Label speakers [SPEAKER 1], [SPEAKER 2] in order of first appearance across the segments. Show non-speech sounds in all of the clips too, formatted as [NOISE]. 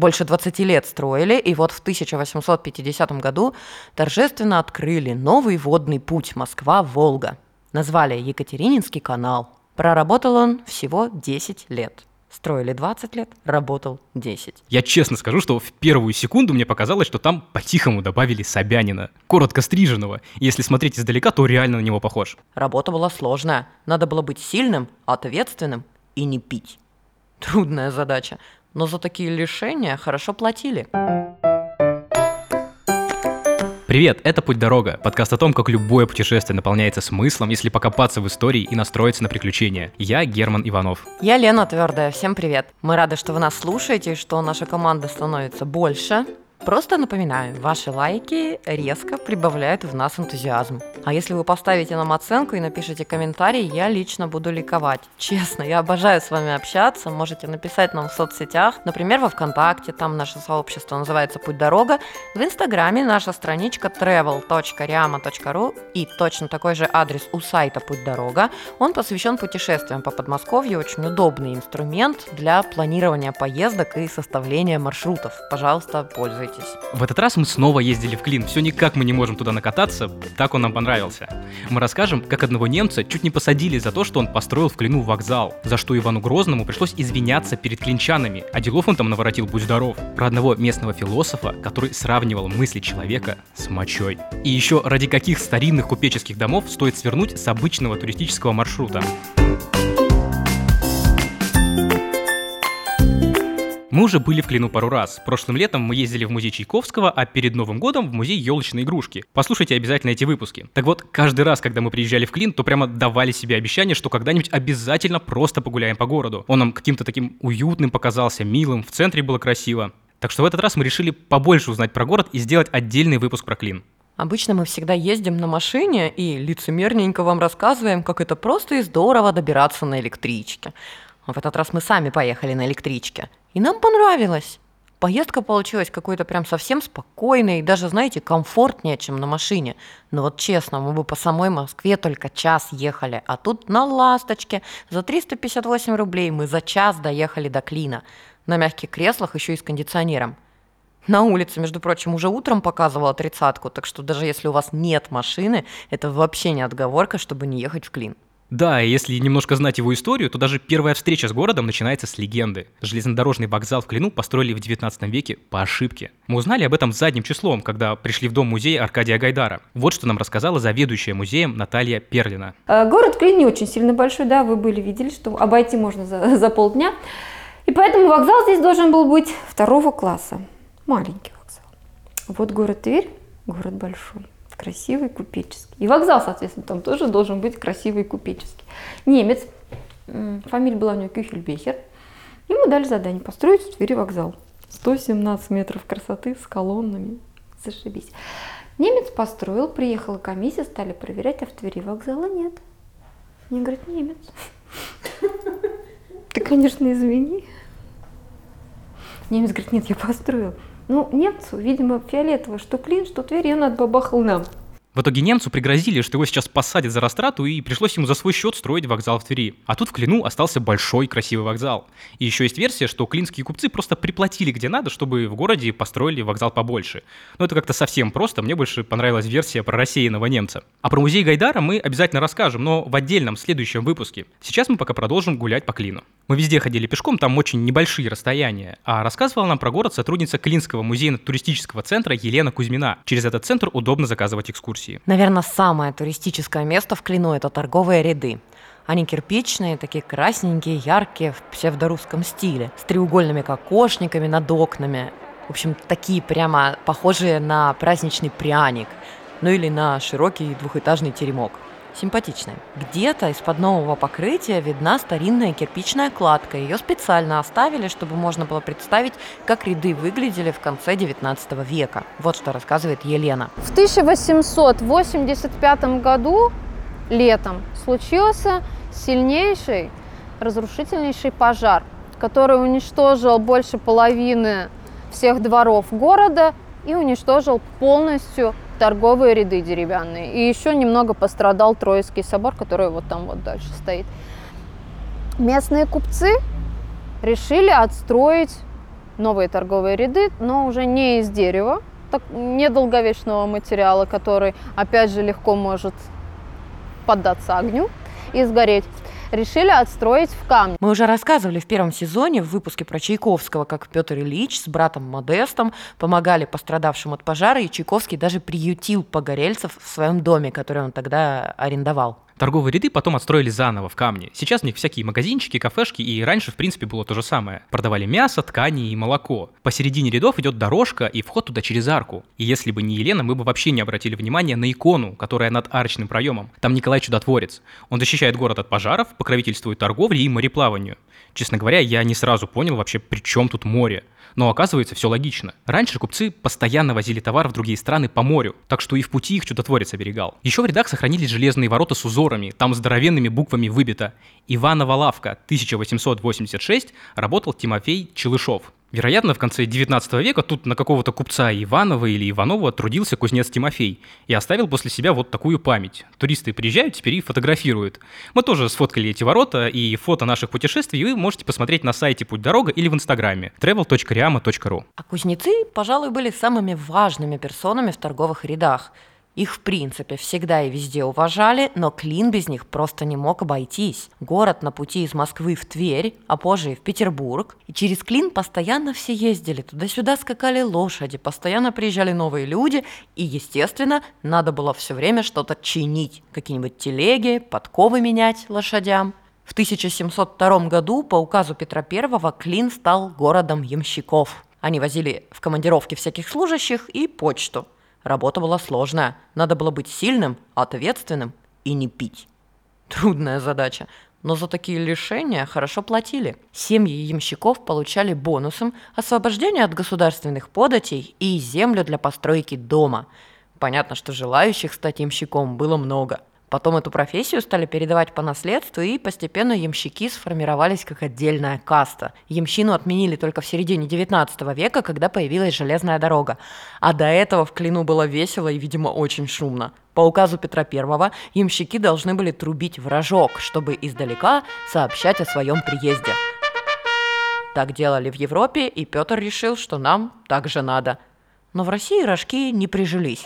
[SPEAKER 1] Больше 20 лет строили, и вот в 1850 году торжественно открыли новый водный путь Москва-Волга. Назвали Екатерининский канал. Проработал он всего 10 лет. Строили 20 лет, работал 10.
[SPEAKER 2] Я честно скажу, что в первую секунду мне показалось, что там по-тихому добавили Собянина, коротко стриженного. Если смотреть издалека, то реально на него похож.
[SPEAKER 1] Работа была сложная. Надо было быть сильным, ответственным и не пить. Трудная задача, но за такие лишения хорошо платили.
[SPEAKER 2] Привет, это «Путь-дорога», подкаст о том, как любое путешествие наполняется смыслом, если покопаться в истории и настроиться на приключения. Я Герман Иванов.
[SPEAKER 1] Я Лена Твердая, всем привет. Мы рады, что вы нас слушаете, что наша команда становится больше. Просто напоминаю, ваши лайки резко прибавляют в нас энтузиазм. А если вы поставите нам оценку и напишите комментарий, я лично буду ликовать. Честно, я обожаю с вами общаться. Можете написать нам в соцсетях, например, во ВКонтакте, там наше сообщество называется «Путь дорога». В Инстаграме наша страничка travel.riama.ru и точно такой же адрес у сайта «Путь дорога». Он посвящен путешествиям по Подмосковью, очень удобный инструмент для планирования поездок и составления маршрутов. Пожалуйста, пользуйтесь Подписывайтесь.
[SPEAKER 2] В этот раз мы снова ездили в Клин. Все никак мы не можем туда накататься, так он нам понравился. Мы расскажем, как одного немца чуть не посадили за то, что он построил в Клину вокзал, за что Ивану Грозному пришлось извиняться перед клинчанами, а делов он там наворотил будь здоров. Про одного местного философа, который сравнивал мысли человека с мочой. И еще ради каких старинных купеческих домов стоит свернуть с обычного туристического маршрута. Мы уже были в Клину пару раз. Прошлым летом мы ездили в музей Чайковского, а перед Новым годом в музей елочной игрушки. Послушайте обязательно эти выпуски. Так вот, каждый раз, когда мы приезжали в Клин, то прямо давали себе обещание, что когда-нибудь обязательно просто погуляем по городу. Он нам каким-то таким уютным показался, милым, в центре было красиво. Так что в этот раз мы решили побольше узнать про город и сделать отдельный выпуск про Клин.
[SPEAKER 1] Обычно мы всегда ездим на машине и лицемерненько вам рассказываем, как это просто и здорово добираться на электричке. В этот раз мы сами поехали на электричке. И нам понравилось. Поездка получилась какой-то прям совсем спокойной, даже, знаете, комфортнее, чем на машине. Но вот честно, мы бы по самой Москве только час ехали, а тут на «Ласточке» за 358 рублей мы за час доехали до Клина. На мягких креслах еще и с кондиционером. На улице, между прочим, уже утром показывала тридцатку, так что даже если у вас нет машины, это вообще не отговорка, чтобы не ехать в Клин.
[SPEAKER 2] Да, если немножко знать его историю, то даже первая встреча с городом начинается с легенды. Железнодорожный вокзал в Клину построили в 19 веке по ошибке. Мы узнали об этом задним числом, когда пришли в дом музея Аркадия Гайдара. Вот что нам рассказала заведующая музеем Наталья Перлина.
[SPEAKER 3] Э, город Клин не очень сильно большой, да, вы были, видели, что обойти можно за, [LAUGHS] за полдня. И поэтому вокзал здесь должен был быть второго класса. Маленький вокзал. Вот город Тверь, город большой красивый, купеческий. И вокзал, соответственно, там тоже должен быть красивый, купеческий. Немец, фамилия была у него Кюхельбехер, ему дали задание построить в Твери вокзал. 117 метров красоты с колоннами. Зашибись. Немец построил, приехала комиссия, стали проверять, а в Твери вокзала нет. Мне говорят, немец. Ты, конечно, извини. Немец говорит, нет, я построил. Ну, немцу, видимо, фиолетово, что Клин, что Тверь, и он отбабахал нам.
[SPEAKER 2] В итоге немцу пригрозили, что его сейчас посадят за растрату, и пришлось ему за свой счет строить вокзал в Твери. А тут в Клину остался большой красивый вокзал. И еще есть версия, что клинские купцы просто приплатили где надо, чтобы в городе построили вокзал побольше. Но это как-то совсем просто, мне больше понравилась версия про рассеянного немца. А про музей Гайдара мы обязательно расскажем, но в отдельном следующем выпуске. Сейчас мы пока продолжим гулять по Клину. Мы везде ходили пешком, там очень небольшие расстояния. А рассказывала нам про город сотрудница Клинского музейно-туристического центра Елена Кузьмина. Через этот центр удобно заказывать экскурсии экскурсии.
[SPEAKER 1] Наверное, самое туристическое место в Клину – это торговые ряды. Они кирпичные, такие красненькие, яркие, в псевдорусском стиле, с треугольными кокошниками над окнами. В общем, такие прямо похожие на праздничный пряник, ну или на широкий двухэтажный теремок – симпатичной. Где-то из-под нового покрытия видна старинная кирпичная кладка. Ее специально оставили, чтобы можно было представить, как ряды выглядели в конце 19 века. Вот что рассказывает Елена.
[SPEAKER 3] В 1885 году летом случился сильнейший, разрушительнейший пожар, который уничтожил больше половины всех дворов города и уничтожил полностью торговые ряды деревянные. И еще немного пострадал Троицкий собор, который вот там вот дальше стоит. Местные купцы решили отстроить
[SPEAKER 4] новые торговые ряды, но уже не из дерева, так, недолговечного материала, который, опять же, легко может поддаться огню и сгореть решили отстроить в камне.
[SPEAKER 1] Мы уже рассказывали в первом сезоне в выпуске про Чайковского, как Петр Ильич с братом Модестом помогали пострадавшим от пожара, и Чайковский даже приютил погорельцев в своем доме, который он тогда арендовал.
[SPEAKER 2] Торговые ряды потом отстроили заново в камне. Сейчас у них всякие магазинчики, кафешки, и раньше, в принципе, было то же самое. Продавали мясо, ткани и молоко. Посередине рядов идет дорожка, и вход туда через арку. И если бы не Елена, мы бы вообще не обратили внимания на икону, которая над арочным проемом. Там Николай Чудотворец. Он защищает город от пожаров, покровительствует торговле и мореплаванию. Честно говоря, я не сразу понял вообще, при чем тут море. Но оказывается, все логично. Раньше купцы постоянно возили товар в другие страны по морю, так что и в пути их чудотворец оберегал. Еще в рядах сохранились железные ворота с узорами, там здоровенными буквами выбито «Иванова лавка, 1886», работал Тимофей Челышов. Вероятно, в конце 19 века тут на какого-то купца Иванова или Иванова трудился кузнец Тимофей и оставил после себя вот такую память. Туристы приезжают теперь и фотографируют. Мы тоже сфоткали эти ворота и фото наших путешествий вы можете посмотреть на сайте Путь Дорога или в инстаграме travel.riama.ru.
[SPEAKER 1] А кузнецы, пожалуй, были самыми важными персонами в торговых рядах – их, в принципе, всегда и везде уважали, но Клин без них просто не мог обойтись. Город на пути из Москвы в Тверь, а позже и в Петербург. И через Клин постоянно все ездили, туда-сюда скакали лошади, постоянно приезжали новые люди, и, естественно, надо было все время что-то чинить. Какие-нибудь телеги, подковы менять лошадям. В 1702 году по указу Петра I Клин стал городом ямщиков. Они возили в командировки всяких служащих и почту – Работа была сложная. Надо было быть сильным, ответственным и не пить. Трудная задача, но за такие лишения хорошо платили. Семьи ямщиков получали бонусом освобождение от государственных податей и землю для постройки дома. Понятно, что желающих стать ямщиком было много – Потом эту профессию стали передавать по наследству, и постепенно ямщики сформировались как отдельная каста. Ямщину отменили только в середине 19 века, когда появилась железная дорога. А до этого в Клину было весело и, видимо, очень шумно. По указу Петра I ямщики должны были трубить в рожок, чтобы издалека сообщать о своем приезде. Так делали в Европе, и Петр решил, что нам так же надо. Но в России рожки не прижились.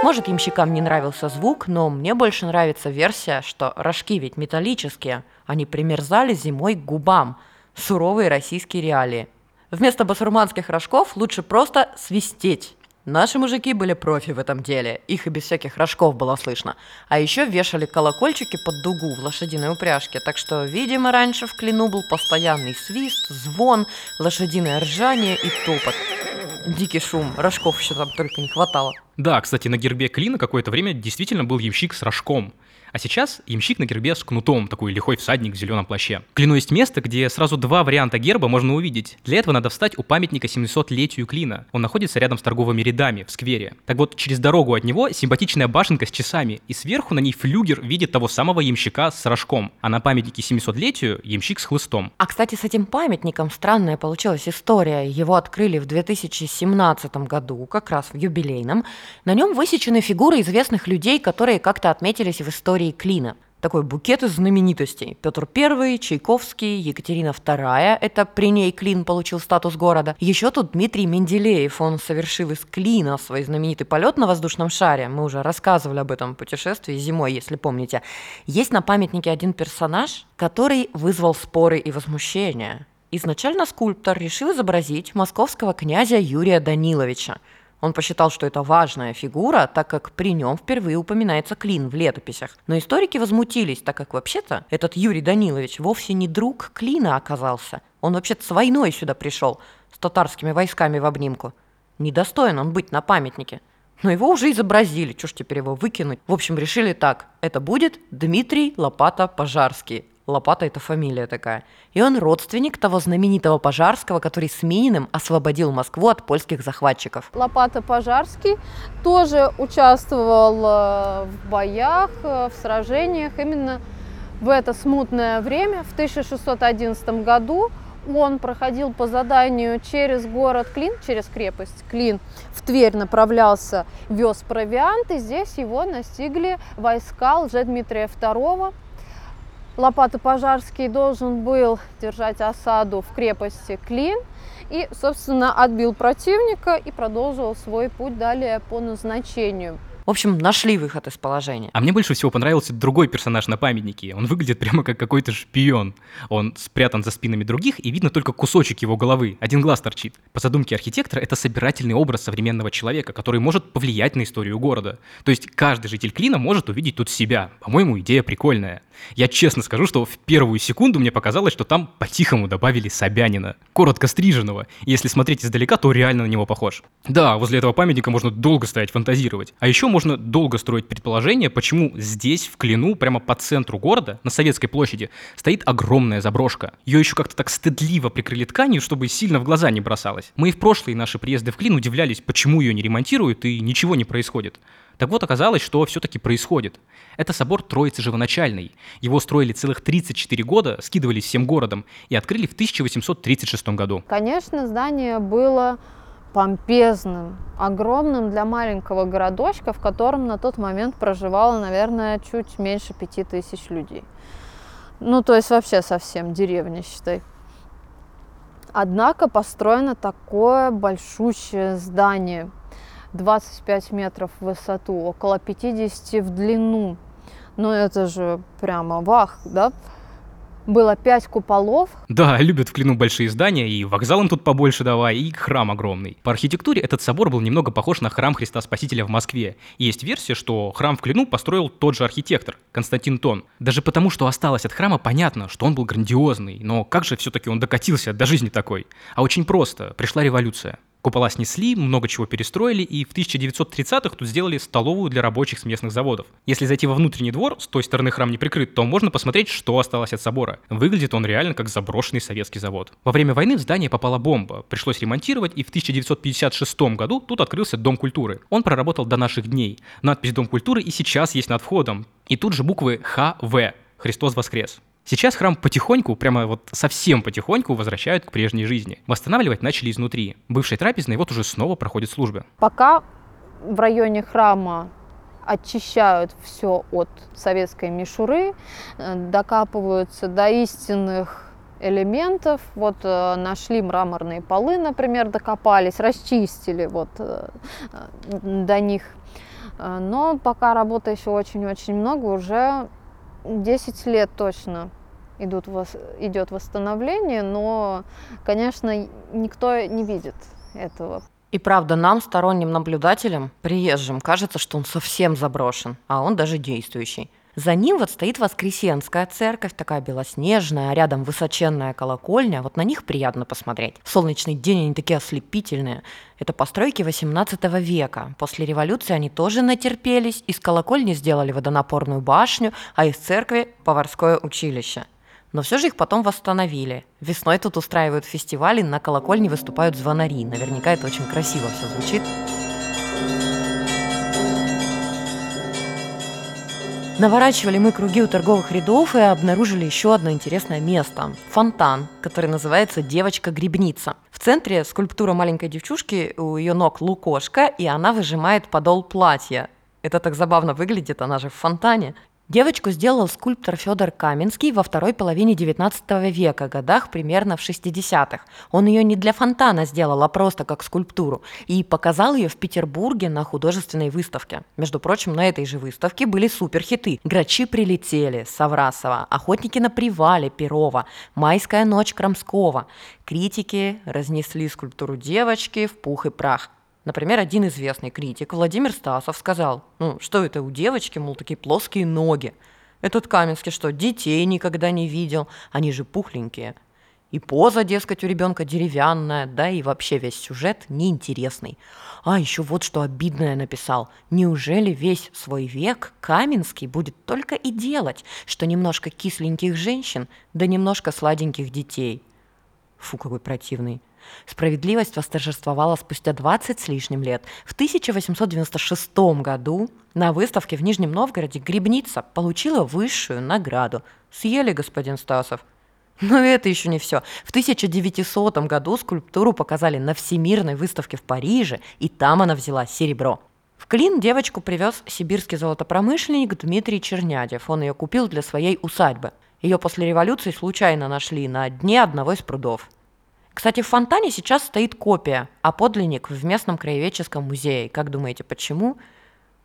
[SPEAKER 1] Может, ямщикам не нравился звук, но мне больше нравится версия, что рожки ведь металлические, они примерзали зимой к губам. Суровые российские реалии. Вместо басурманских рожков лучше просто свистеть. Наши мужики были профи в этом деле, их и без всяких рожков было слышно. А еще вешали колокольчики под дугу в лошадиной упряжке, так что, видимо, раньше в Клину был постоянный свист, звон, лошадиное ржание и топот. Дикий шум, рожков еще там только не хватало.
[SPEAKER 2] Да, кстати, на гербе Клина какое-то время действительно был ямщик с рожком. А сейчас ямщик на гербе с кнутом, такой лихой всадник в зеленом плаще. Клину есть место, где сразу два варианта герба можно увидеть. Для этого надо встать у памятника 700-летию Клина. Он находится рядом с торговыми рядами, в сквере. Так вот, через дорогу от него симпатичная башенка с часами, и сверху на ней флюгер видит того самого ямщика с рожком. А на памятнике 700-летию ямщик с хлыстом.
[SPEAKER 1] А, кстати, с этим памятником странная получилась история. Его открыли в 2017 году, как раз в юбилейном. На нем высечены фигуры известных людей, которые как-то отметились в истории Клина. Такой букет из знаменитостей. Петр I, Чайковский, Екатерина II, это при ней Клин получил статус города. Еще тут Дмитрий Менделеев, он совершил из Клина свой знаменитый полет на воздушном шаре. Мы уже рассказывали об этом путешествии зимой, если помните. Есть на памятнике один персонаж, который вызвал споры и возмущения. Изначально скульптор решил изобразить московского князя Юрия Даниловича – он посчитал, что это важная фигура, так как при нем впервые упоминается Клин в летописях. Но историки возмутились, так как вообще-то этот Юрий Данилович вовсе не друг Клина оказался. Он вообще-то с войной сюда пришел, с татарскими войсками в обнимку. Недостоин он быть на памятнике. Но его уже изобразили, ж теперь его выкинуть? В общем, решили так, это будет Дмитрий Лопата Пожарский, Лопата – это фамилия такая. И он родственник того знаменитого Пожарского, который с Мининым освободил Москву от польских захватчиков.
[SPEAKER 4] Лопата Пожарский тоже участвовал э, в боях, э, в сражениях. Именно в это смутное время, в 1611 году, он проходил по заданию через город Клин, через крепость Клин, в Тверь направлялся, вез провиант, и здесь его настигли войска Лжедмитрия II, Лопата Пожарский должен был держать осаду в крепости Клин. и, собственно, отбил противника и продолжил свой путь далее по назначению.
[SPEAKER 1] В общем, нашли выход из положения.
[SPEAKER 2] А мне больше всего понравился другой персонаж на памятнике. Он выглядит прямо как какой-то шпион. Он спрятан за спинами других, и видно только кусочек его головы. Один глаз торчит. По задумке архитектора, это собирательный образ современного человека, который может повлиять на историю города. То есть каждый житель Клина может увидеть тут себя. По-моему, идея прикольная. Я честно скажу, что в первую секунду мне показалось, что там по-тихому добавили Собянина. Коротко стриженного. Если смотреть издалека, то реально на него похож. Да, возле этого памятника можно долго стоять фантазировать. А еще можно долго строить предположение, почему здесь, в Клину, прямо по центру города, на Советской площади, стоит огромная заброшка. Ее еще как-то так стыдливо прикрыли тканью, чтобы сильно в глаза не бросалось. Мы и в прошлые наши приезды в Клин удивлялись, почему ее не ремонтируют и ничего не происходит. Так вот, оказалось, что все-таки происходит. Это собор Троицы Живоначальной. Его строили целых 34 года, скидывались всем городом и открыли в 1836 году.
[SPEAKER 4] Конечно, здание было помпезным, огромным для маленького городочка, в котором на тот момент проживало, наверное, чуть меньше пяти тысяч людей. Ну, то есть вообще совсем деревня, считай. Однако построено такое большущее здание, 25 метров в высоту, около 50 в длину. Ну, это же прямо вах, да? Было пять куполов.
[SPEAKER 2] Да, любят в Клину большие здания, и вокзал им тут побольше давай, и храм огромный. По архитектуре этот собор был немного похож на храм Христа Спасителя в Москве. Есть версия, что храм в Клину построил тот же архитектор, Константин Тон. Даже потому, что осталось от храма, понятно, что он был грандиозный, но как же все-таки он докатился до жизни такой? А очень просто, пришла революция. Купола снесли, много чего перестроили, и в 1930-х тут сделали столовую для рабочих с местных заводов. Если зайти во внутренний двор, с той стороны храм не прикрыт, то можно посмотреть, что осталось от собора. Выглядит он реально как заброшенный советский завод. Во время войны в здание попала бомба, пришлось ремонтировать, и в 1956 году тут открылся Дом культуры. Он проработал до наших дней. Надпись Дом культуры и сейчас есть над входом. И тут же буквы ХВ. Христос воскрес. Сейчас храм потихоньку, прямо вот совсем потихоньку возвращают к прежней жизни. Восстанавливать начали изнутри. Бывший трапезный вот уже снова проходит службы.
[SPEAKER 4] Пока в районе храма очищают все от советской мишуры, э, докапываются до истинных элементов. Вот э, нашли мраморные полы, например, докопались, расчистили вот э, до них. Но пока работы еще очень-очень много, уже 10 лет точно идут, идет восстановление, но, конечно, никто не видит этого.
[SPEAKER 1] И правда, нам, сторонним наблюдателям, приезжим, кажется, что он совсем заброшен, а он даже действующий. За ним вот стоит Воскресенская церковь, такая белоснежная, а рядом высоченная колокольня. Вот на них приятно посмотреть. В солнечный день они такие ослепительные. Это постройки 18 века. После революции они тоже натерпелись. Из колокольни сделали водонапорную башню, а из церкви – поварское училище. Но все же их потом восстановили. Весной тут устраивают фестивали, на колокольне выступают звонари. Наверняка это очень красиво все звучит. Наворачивали мы круги у торговых рядов и обнаружили еще одно интересное место – фонтан, который называется «Девочка-грибница». В центре скульптура маленькой девчушки, у ее ног лукошка, и она выжимает подол платья. Это так забавно выглядит, она же в фонтане. Девочку сделал скульптор Федор Каменский во второй половине XIX века, годах примерно в 60-х. Он ее не для фонтана сделал, а просто как скульптуру, и показал ее в Петербурге на художественной выставке. Между прочим, на этой же выставке были суперхиты. «Грачи прилетели» Саврасова, «Охотники на привале» Перова, «Майская ночь» Крамского. Критики разнесли скульптуру девочки в пух и прах. Например, один известный критик, Владимир Стасов, сказал, ну, что это у девочки, мол, такие плоские ноги. Этот Каменский что, детей никогда не видел, они же пухленькие. И поза, дескать, у ребенка деревянная, да и вообще весь сюжет неинтересный. А еще вот что обидное написал. Неужели весь свой век Каменский будет только и делать, что немножко кисленьких женщин, да немножко сладеньких детей? Фу, какой противный. Справедливость восторжествовала спустя 20 с лишним лет. В 1896 году на выставке в Нижнем Новгороде грибница получила высшую награду. Съели, господин Стасов. Но это еще не все. В 1900 году скульптуру показали на Всемирной выставке в Париже, и там она взяла серебро. В Клин девочку привез сибирский золотопромышленник Дмитрий Чернядев. Он ее купил для своей усадьбы. Ее после революции случайно нашли на дне одного из прудов. Кстати, в фонтане сейчас стоит копия, а подлинник в местном краеведческом музее. Как думаете, почему?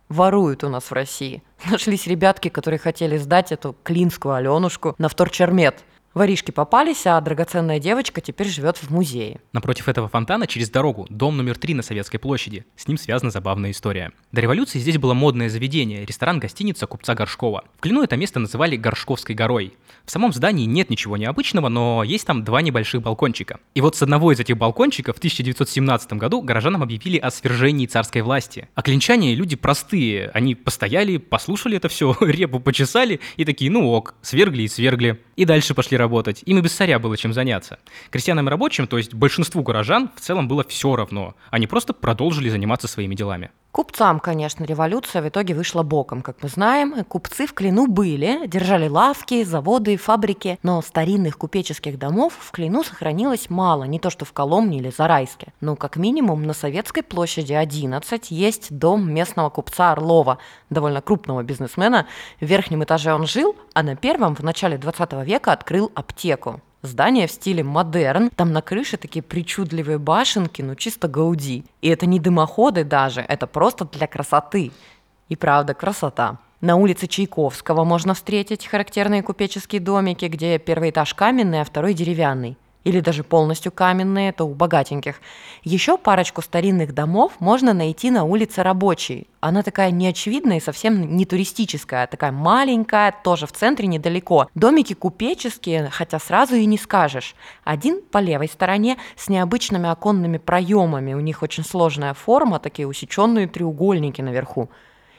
[SPEAKER 1] Воруют у нас в России. [LAUGHS] Нашлись ребятки, которые хотели сдать эту клинскую Аленушку на вторчермет – Воришки попались, а драгоценная девочка теперь живет в музее.
[SPEAKER 2] Напротив этого фонтана через дорогу дом номер три на Советской площади. С ним связана забавная история. До революции здесь было модное заведение, ресторан-гостиница купца Горшкова. В Клину это место называли Горшковской горой. В самом здании нет ничего необычного, но есть там два небольших балкончика. И вот с одного из этих балкончиков в 1917 году горожанам объявили о свержении царской власти. А клинчане люди простые. Они постояли, послушали это все, [LAUGHS] репу почесали и такие, ну ок, свергли и свергли. И дальше пошли работать. Им и без царя было чем заняться. Крестьянам и рабочим, то есть большинству горожан, в целом было все равно. Они просто продолжили заниматься своими делами.
[SPEAKER 1] Купцам, конечно, революция в итоге вышла боком. Как мы знаем, купцы в Клину были, держали лавки, заводы, фабрики, но старинных купеческих домов в Клину сохранилось мало, не то что в Коломне или Зарайске. Но как минимум на Советской площади 11 есть дом местного купца Орлова, довольно крупного бизнесмена. В верхнем этаже он жил, а на первом в начале 20 века открыл аптеку. Здание в стиле модерн, там на крыше такие причудливые башенки, ну чисто гауди. И это не дымоходы даже, это просто для красоты. И правда, красота. На улице Чайковского можно встретить характерные купеческие домики, где первый этаж каменный, а второй деревянный или даже полностью каменные, это у богатеньких. Еще парочку старинных домов можно найти на улице Рабочей. Она такая неочевидная и совсем не туристическая, такая маленькая, тоже в центре недалеко. Домики купеческие, хотя сразу и не скажешь. Один по левой стороне с необычными оконными проемами, у них очень сложная форма, такие усеченные треугольники наверху.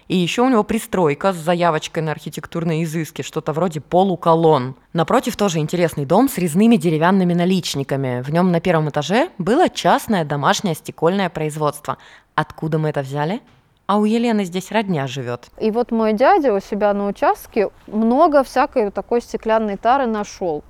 [SPEAKER 1] И еще у него пристройка с заявочкой на архитектурные изыски, что-то вроде полуколонн. Напротив тоже интересный дом с резными деревянными наличниками. В нем на первом этаже было частное домашнее стекольное производство. Откуда мы это взяли? А у Елены здесь родня живет.
[SPEAKER 4] И вот мой дядя у себя на участке много всякой такой стеклянной тары нашел.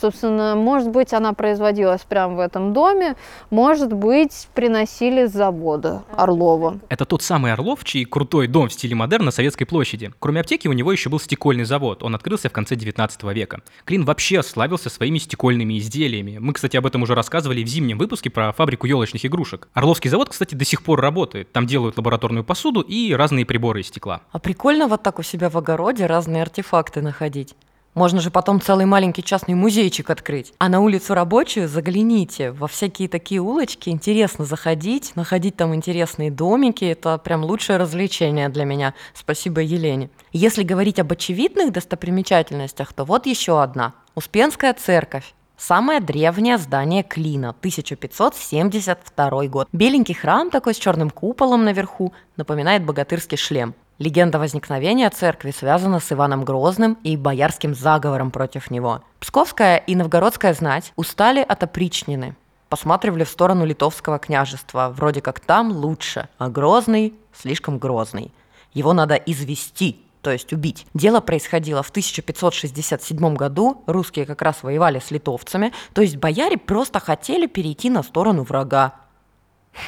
[SPEAKER 4] Собственно, может быть, она производилась прямо в этом доме, может быть, приносили с завода Орлова.
[SPEAKER 2] Это тот самый Орлов, чей крутой дом в стиле модерн на Советской площади. Кроме аптеки, у него еще был стекольный завод. Он открылся в конце 19 века. Клин вообще славился своими стекольными изделиями. Мы, кстати, об этом уже рассказывали в зимнем выпуске про фабрику елочных игрушек. Орловский завод, кстати, до сих пор работает. Там делают лабораторную посуду посуду и разные приборы из стекла.
[SPEAKER 1] А прикольно вот так у себя в огороде разные артефакты находить. Можно же потом целый маленький частный музейчик открыть. А на улицу рабочую загляните. Во всякие такие улочки интересно заходить, находить там интересные домики. Это прям лучшее развлечение для меня. Спасибо Елене. Если говорить об очевидных достопримечательностях, то вот еще одна. Успенская церковь. Самое древнее здание Клина, 1572 год. Беленький храм такой с черным куполом наверху, напоминает богатырский шлем. Легенда возникновения церкви связана с Иваном Грозным и боярским заговором против него. Псковская и новгородская знать устали от опричнины, посматривали в сторону литовского княжества, вроде как там лучше, а Грозный слишком грозный. Его надо извести, то есть убить. Дело происходило в 1567 году, русские как раз воевали с литовцами, то есть бояре просто хотели перейти на сторону врага.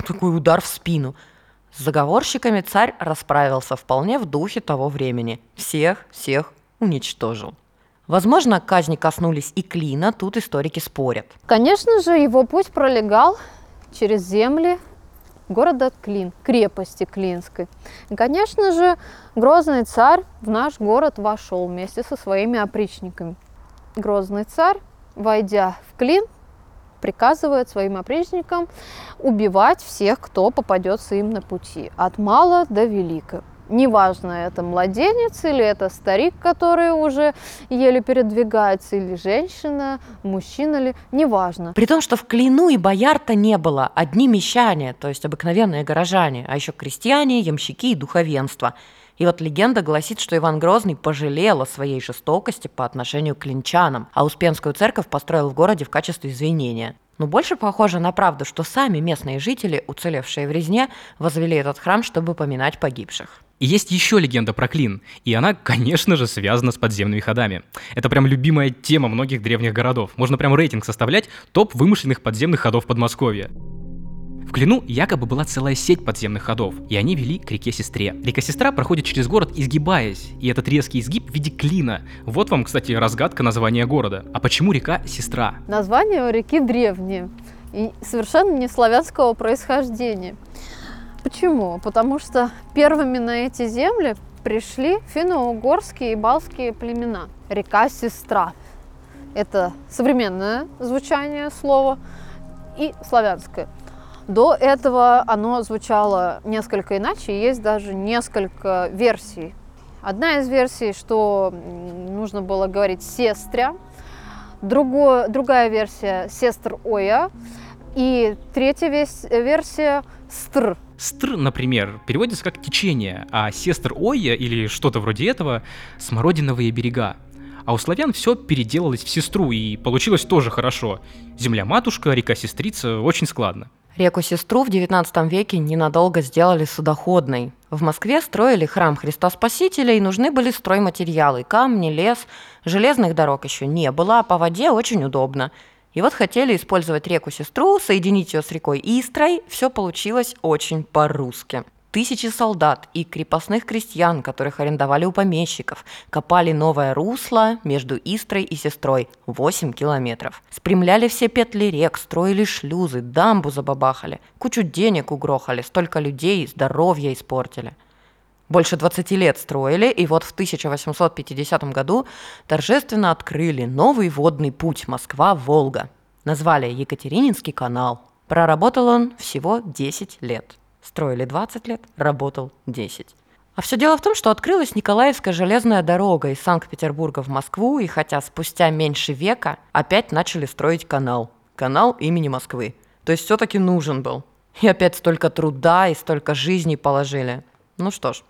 [SPEAKER 1] Такой удар в спину. С заговорщиками царь расправился вполне в духе того времени. Всех, всех уничтожил. Возможно, казни коснулись и Клина, тут историки спорят.
[SPEAKER 4] Конечно же, его путь пролегал через земли города Клин, крепости Клинской. И, конечно же, Грозный царь в наш город вошел вместе со своими опричниками. Грозный царь, войдя в Клин, приказывает своим опричникам убивать всех, кто попадется им на пути, от мала до велика. Неважно, это младенец или это старик, который уже еле передвигается, или женщина, мужчина ли, неважно.
[SPEAKER 1] При том, что в Клину и бояр-то не было, одни мещане, то есть обыкновенные горожане, а еще крестьяне, ямщики и духовенство. И вот легенда гласит, что Иван Грозный пожалел о своей жестокости по отношению к клинчанам, а Успенскую церковь построил в городе в качестве извинения. Но больше похоже на правду, что сами местные жители, уцелевшие в резне, возвели этот храм, чтобы поминать погибших.
[SPEAKER 2] И есть еще легенда про Клин, и она, конечно же, связана с подземными ходами. Это прям любимая тема многих древних городов. Можно прям рейтинг составлять топ вымышленных подземных ходов Подмосковья. В Клину якобы была целая сеть подземных ходов, и они вели к реке Сестре. Река Сестра проходит через город, изгибаясь, и этот резкий изгиб в виде клина. Вот вам, кстати, разгадка названия города. А почему река Сестра?
[SPEAKER 4] Название у реки древнее. и совершенно не славянского происхождения. Почему? Потому что первыми на эти земли пришли финно-угорские и балские племена. Река Сестра. Это современное звучание слова и славянское. До этого оно звучало несколько иначе, есть даже несколько версий. Одна из версий, что нужно было говорить «сестря», Другое, другая версия «сестр Оя», и третья версия «стр».
[SPEAKER 2] Стр, например, переводится как течение, а сестр Оя или что-то вроде этого – смородиновые берега. А у славян все переделалось в сестру, и получилось тоже хорошо. Земля-матушка, река-сестрица – очень складно.
[SPEAKER 1] Реку Сестру в XIX веке ненадолго сделали судоходной. В Москве строили храм Христа Спасителя и нужны были стройматериалы – камни, лес. Железных дорог еще не было, а по воде очень удобно. И вот хотели использовать реку Сестру, соединить ее с рекой Истрой, все получилось очень по-русски. Тысячи солдат и крепостных крестьян, которых арендовали у помещиков, копали новое русло между Истрой и Сестрой – 8 километров. Спрямляли все петли рек, строили шлюзы, дамбу забабахали, кучу денег угрохали, столько людей здоровья испортили. Больше 20 лет строили, и вот в 1850 году торжественно открыли новый водный путь Москва-Волга. Назвали Екатерининский канал. Проработал он всего 10 лет. Строили 20 лет, работал 10. А все дело в том, что открылась Николаевская железная дорога из Санкт-Петербурга в Москву, и хотя спустя меньше века опять начали строить канал. Канал имени Москвы. То есть все-таки нужен был. И опять столько труда и столько жизней положили. Ну что ж,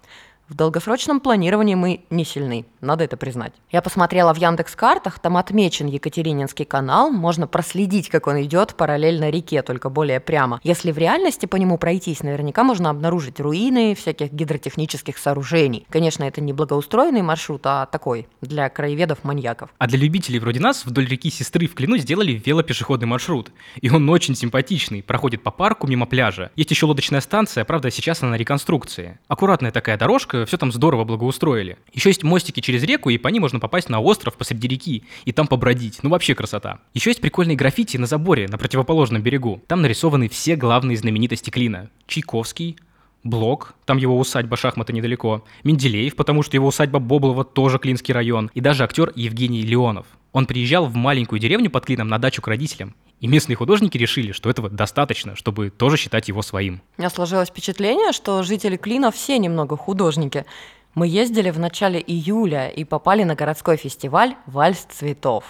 [SPEAKER 1] в долгосрочном планировании мы не сильны, надо это признать. Я посмотрела в Яндекс картах, там отмечен Екатерининский канал, можно проследить, как он идет параллельно реке, только более прямо. Если в реальности по нему пройтись, наверняка можно обнаружить руины всяких гидротехнических сооружений. Конечно, это не благоустроенный маршрут, а такой, для краеведов-маньяков.
[SPEAKER 2] А для любителей вроде нас вдоль реки Сестры в Клину сделали велопешеходный маршрут. И он очень симпатичный, проходит по парку мимо пляжа. Есть еще лодочная станция, правда, сейчас она на реконструкции. Аккуратная такая дорожка, все там здорово благоустроили. Еще есть мостики через реку, и по ним можно попасть на остров посреди реки, и там побродить. Ну вообще красота. Еще есть прикольные граффити на заборе на противоположном берегу. Там нарисованы все главные знаменитости Клина. Чайковский, Блок, там его усадьба шахмата недалеко, Менделеев, потому что его усадьба Боблова тоже Клинский район, и даже актер Евгений Леонов. Он приезжал в маленькую деревню под Клином на дачу к родителям, и местные художники решили, что этого достаточно, чтобы тоже считать его своим.
[SPEAKER 1] У меня сложилось впечатление, что жители Клина все немного художники. Мы ездили в начале июля и попали на городской фестиваль «Вальс цветов».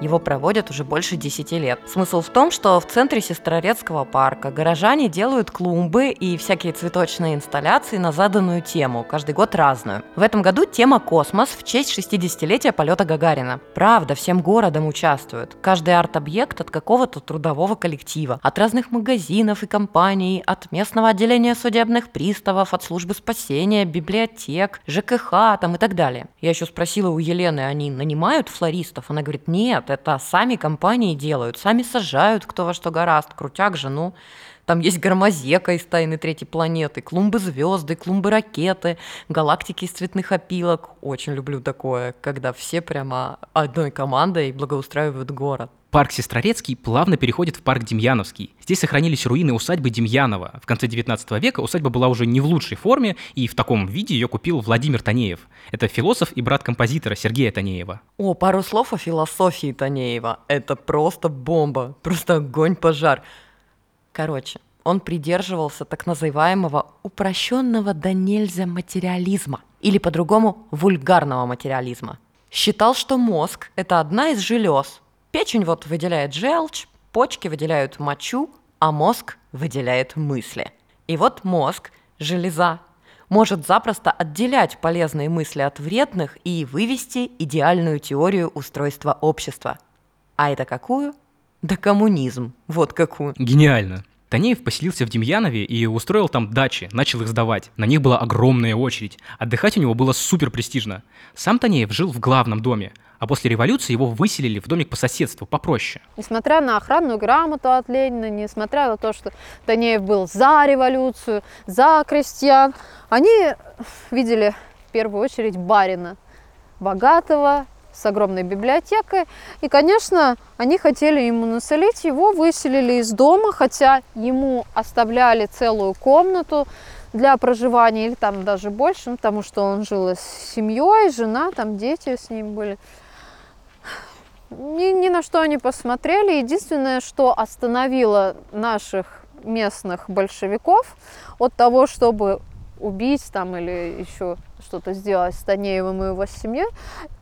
[SPEAKER 1] Его проводят уже больше 10 лет. Смысл в том, что в центре Сестрорецкого парка горожане делают клумбы и всякие цветочные инсталляции на заданную тему, каждый год разную. В этом году тема «Космос» в честь 60-летия полета Гагарина. Правда, всем городом участвуют. Каждый арт-объект от какого-то трудового коллектива, от разных магазинов и компаний, от местного отделения судебных приставов, от службы спасения, библиотек, ЖКХ там и так далее. Я еще спросила у Елены, они нанимают флористов? Она говорит, нет, это сами компании делают, сами сажают кто во что гораст, крутяк, жену. Там есть громозека из «Тайны третьей планеты», клумбы звезды, клумбы ракеты, галактики из цветных опилок. Очень люблю такое, когда все прямо одной командой благоустраивают город.
[SPEAKER 2] Парк Сестрорецкий плавно переходит в парк Демьяновский. Здесь сохранились руины усадьбы Демьянова. В конце 19 века усадьба была уже не в лучшей форме, и в таком виде ее купил Владимир Танеев. Это философ и брат композитора Сергея Танеева.
[SPEAKER 1] О, пару слов о философии Танеева. Это просто бомба, просто огонь-пожар. Короче, он придерживался так называемого упрощенного до нельзя материализма, или по-другому вульгарного материализма. Считал, что мозг – это одна из желез. Печень вот выделяет желчь, почки выделяют мочу, а мозг выделяет мысли. И вот мозг, железа, может запросто отделять полезные мысли от вредных и вывести идеальную теорию устройства общества. А это какую? Да коммунизм. Вот какую.
[SPEAKER 2] Гениально. Танеев поселился в Демьянове и устроил там дачи, начал их сдавать. На них была огромная очередь. Отдыхать у него было супер престижно. Сам Танеев жил в главном доме, а после революции его выселили в домик по соседству, попроще.
[SPEAKER 4] Несмотря на охранную грамоту от Ленина, несмотря на то, что Танеев был за революцию, за крестьян, они видели в первую очередь барина, богатого с огромной библиотекой. И, конечно, они хотели ему насолить, его выселили из дома, хотя ему оставляли целую комнату для проживания, или там даже больше, ну, потому что он жил с семьей, жена, там дети с ним были. Ни, ни на что они посмотрели. Единственное, что остановило наших местных большевиков от того, чтобы убить там или еще что-то сделать с Танеевым и его семьей,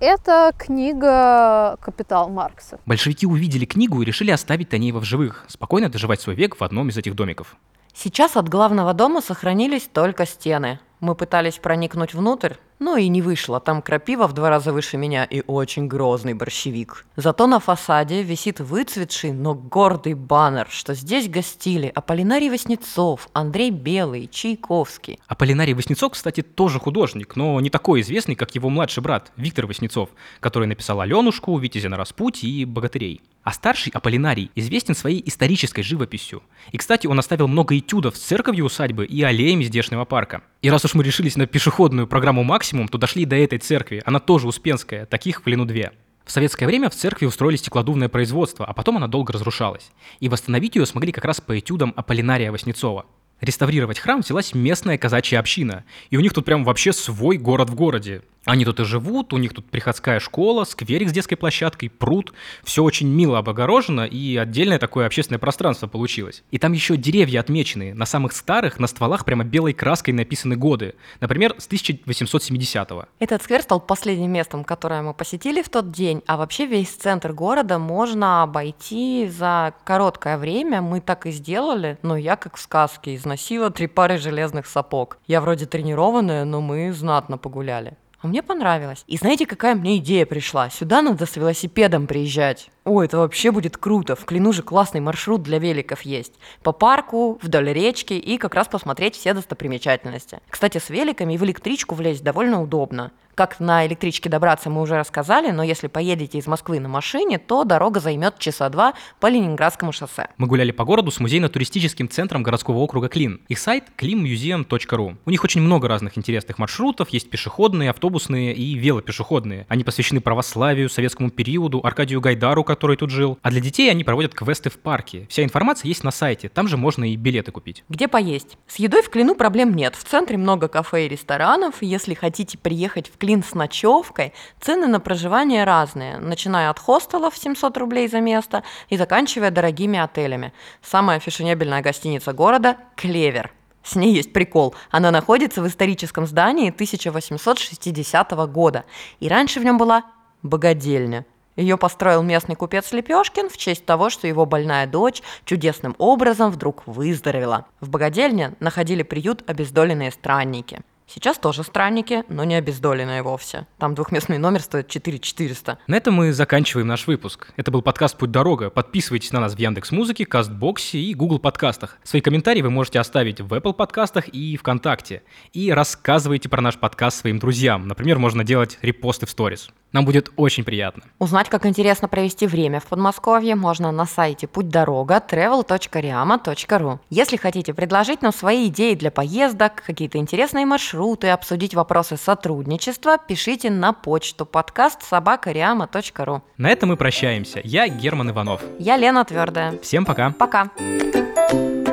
[SPEAKER 4] это книга «Капитал Маркса».
[SPEAKER 2] Большевики увидели книгу и решили оставить Танеева в живых, спокойно доживать свой век в одном из этих домиков.
[SPEAKER 1] Сейчас от главного дома сохранились только стены. Мы пытались проникнуть внутрь, но и не вышло. Там крапива в два раза выше меня и очень грозный борщевик. Зато на фасаде висит выцветший, но гордый баннер, что здесь гостили Аполлинарий Васнецов, Андрей Белый, Чайковский.
[SPEAKER 2] Аполлинарий Васнецов, кстати, тоже художник, но не такой известный, как его младший брат Виктор Васнецов, который написал «Аленушку», «Витязя на распутье» и «Богатырей». А старший Аполлинарий известен своей исторической живописью. И, кстати, он оставил много этюдов с церковью усадьбы и аллеями здешнего парка. И раз уж мы решились на пешеходную программу «Максимум», то дошли до этой церкви. Она тоже успенская, таких в плену две. В советское время в церкви устроили стеклодувное производство, а потом она долго разрушалась. И восстановить ее смогли как раз по этюдам Аполлинария Васнецова. Реставрировать храм взялась местная казачья община, и у них тут прям вообще свой город в городе. Они тут и живут, у них тут приходская школа, скверик с детской площадкой, пруд. Все очень мило обогорожено, и отдельное такое общественное пространство получилось. И там еще деревья отмечены. На самых старых на стволах прямо белой краской написаны годы. Например, с 1870-го.
[SPEAKER 1] Этот сквер стал последним местом, которое мы посетили в тот день, а вообще весь центр города можно обойти за короткое время. Мы так и сделали, но я, как в сказке, износила три пары железных сапог. Я вроде тренированная, но мы знатно погуляли. А мне понравилось. И знаете, какая мне идея пришла? Сюда надо с велосипедом приезжать. Ой, это вообще будет круто. В Клину же классный маршрут для великов есть. По парку, вдоль речки и как раз посмотреть все достопримечательности. Кстати, с великами в электричку влезть довольно удобно. Как на электричке добраться мы уже рассказали, но если поедете из Москвы на машине, то дорога займет часа два по Ленинградскому шоссе.
[SPEAKER 2] Мы гуляли по городу с музейно-туристическим центром городского округа Клин. Их сайт cleanmuseum.ru. У них очень много разных интересных маршрутов, есть пешеходные, автобусные и велопешеходные. Они посвящены православию, советскому периоду, Аркадию Гайдару, который тут жил. А для детей они проводят квесты в парке. Вся информация есть на сайте, там же можно и билеты купить.
[SPEAKER 1] Где поесть? С едой в Клину проблем нет. В центре много кафе и ресторанов. Если хотите приехать в Клин с ночевкой, цены на проживание разные, начиная от хостелов 700 рублей за место и заканчивая дорогими отелями. Самая фешенебельная гостиница города – Клевер. С ней есть прикол. Она находится в историческом здании 1860 года. И раньше в нем была богадельня. Ее построил местный купец Лепешкин в честь того, что его больная дочь чудесным образом вдруг выздоровела. В богадельне находили приют обездоленные странники. Сейчас тоже странники, но не обездоленные вовсе. Там двухместный номер стоит 4 400.
[SPEAKER 2] На этом мы заканчиваем наш выпуск. Это был подкаст «Путь дорога». Подписывайтесь на нас в Яндекс Музыке, Кастбоксе и Google подкастах. Свои комментарии вы можете оставить в Apple подкастах и ВКонтакте. И рассказывайте про наш подкаст своим друзьям. Например, можно делать репосты в сторис. Нам будет очень приятно.
[SPEAKER 1] Узнать, как интересно провести время в Подмосковье, можно на сайте путь дорога travel.riama.ru. Если хотите предложить нам свои идеи для поездок, какие-то интересные маршруты, обсудить вопросы сотрудничества, пишите на почту подкаст собакариама.ру.
[SPEAKER 2] На этом мы прощаемся. Я Герман Иванов.
[SPEAKER 1] Я Лена Твердая.
[SPEAKER 2] Всем пока.
[SPEAKER 1] Пока.
[SPEAKER 3] Пока.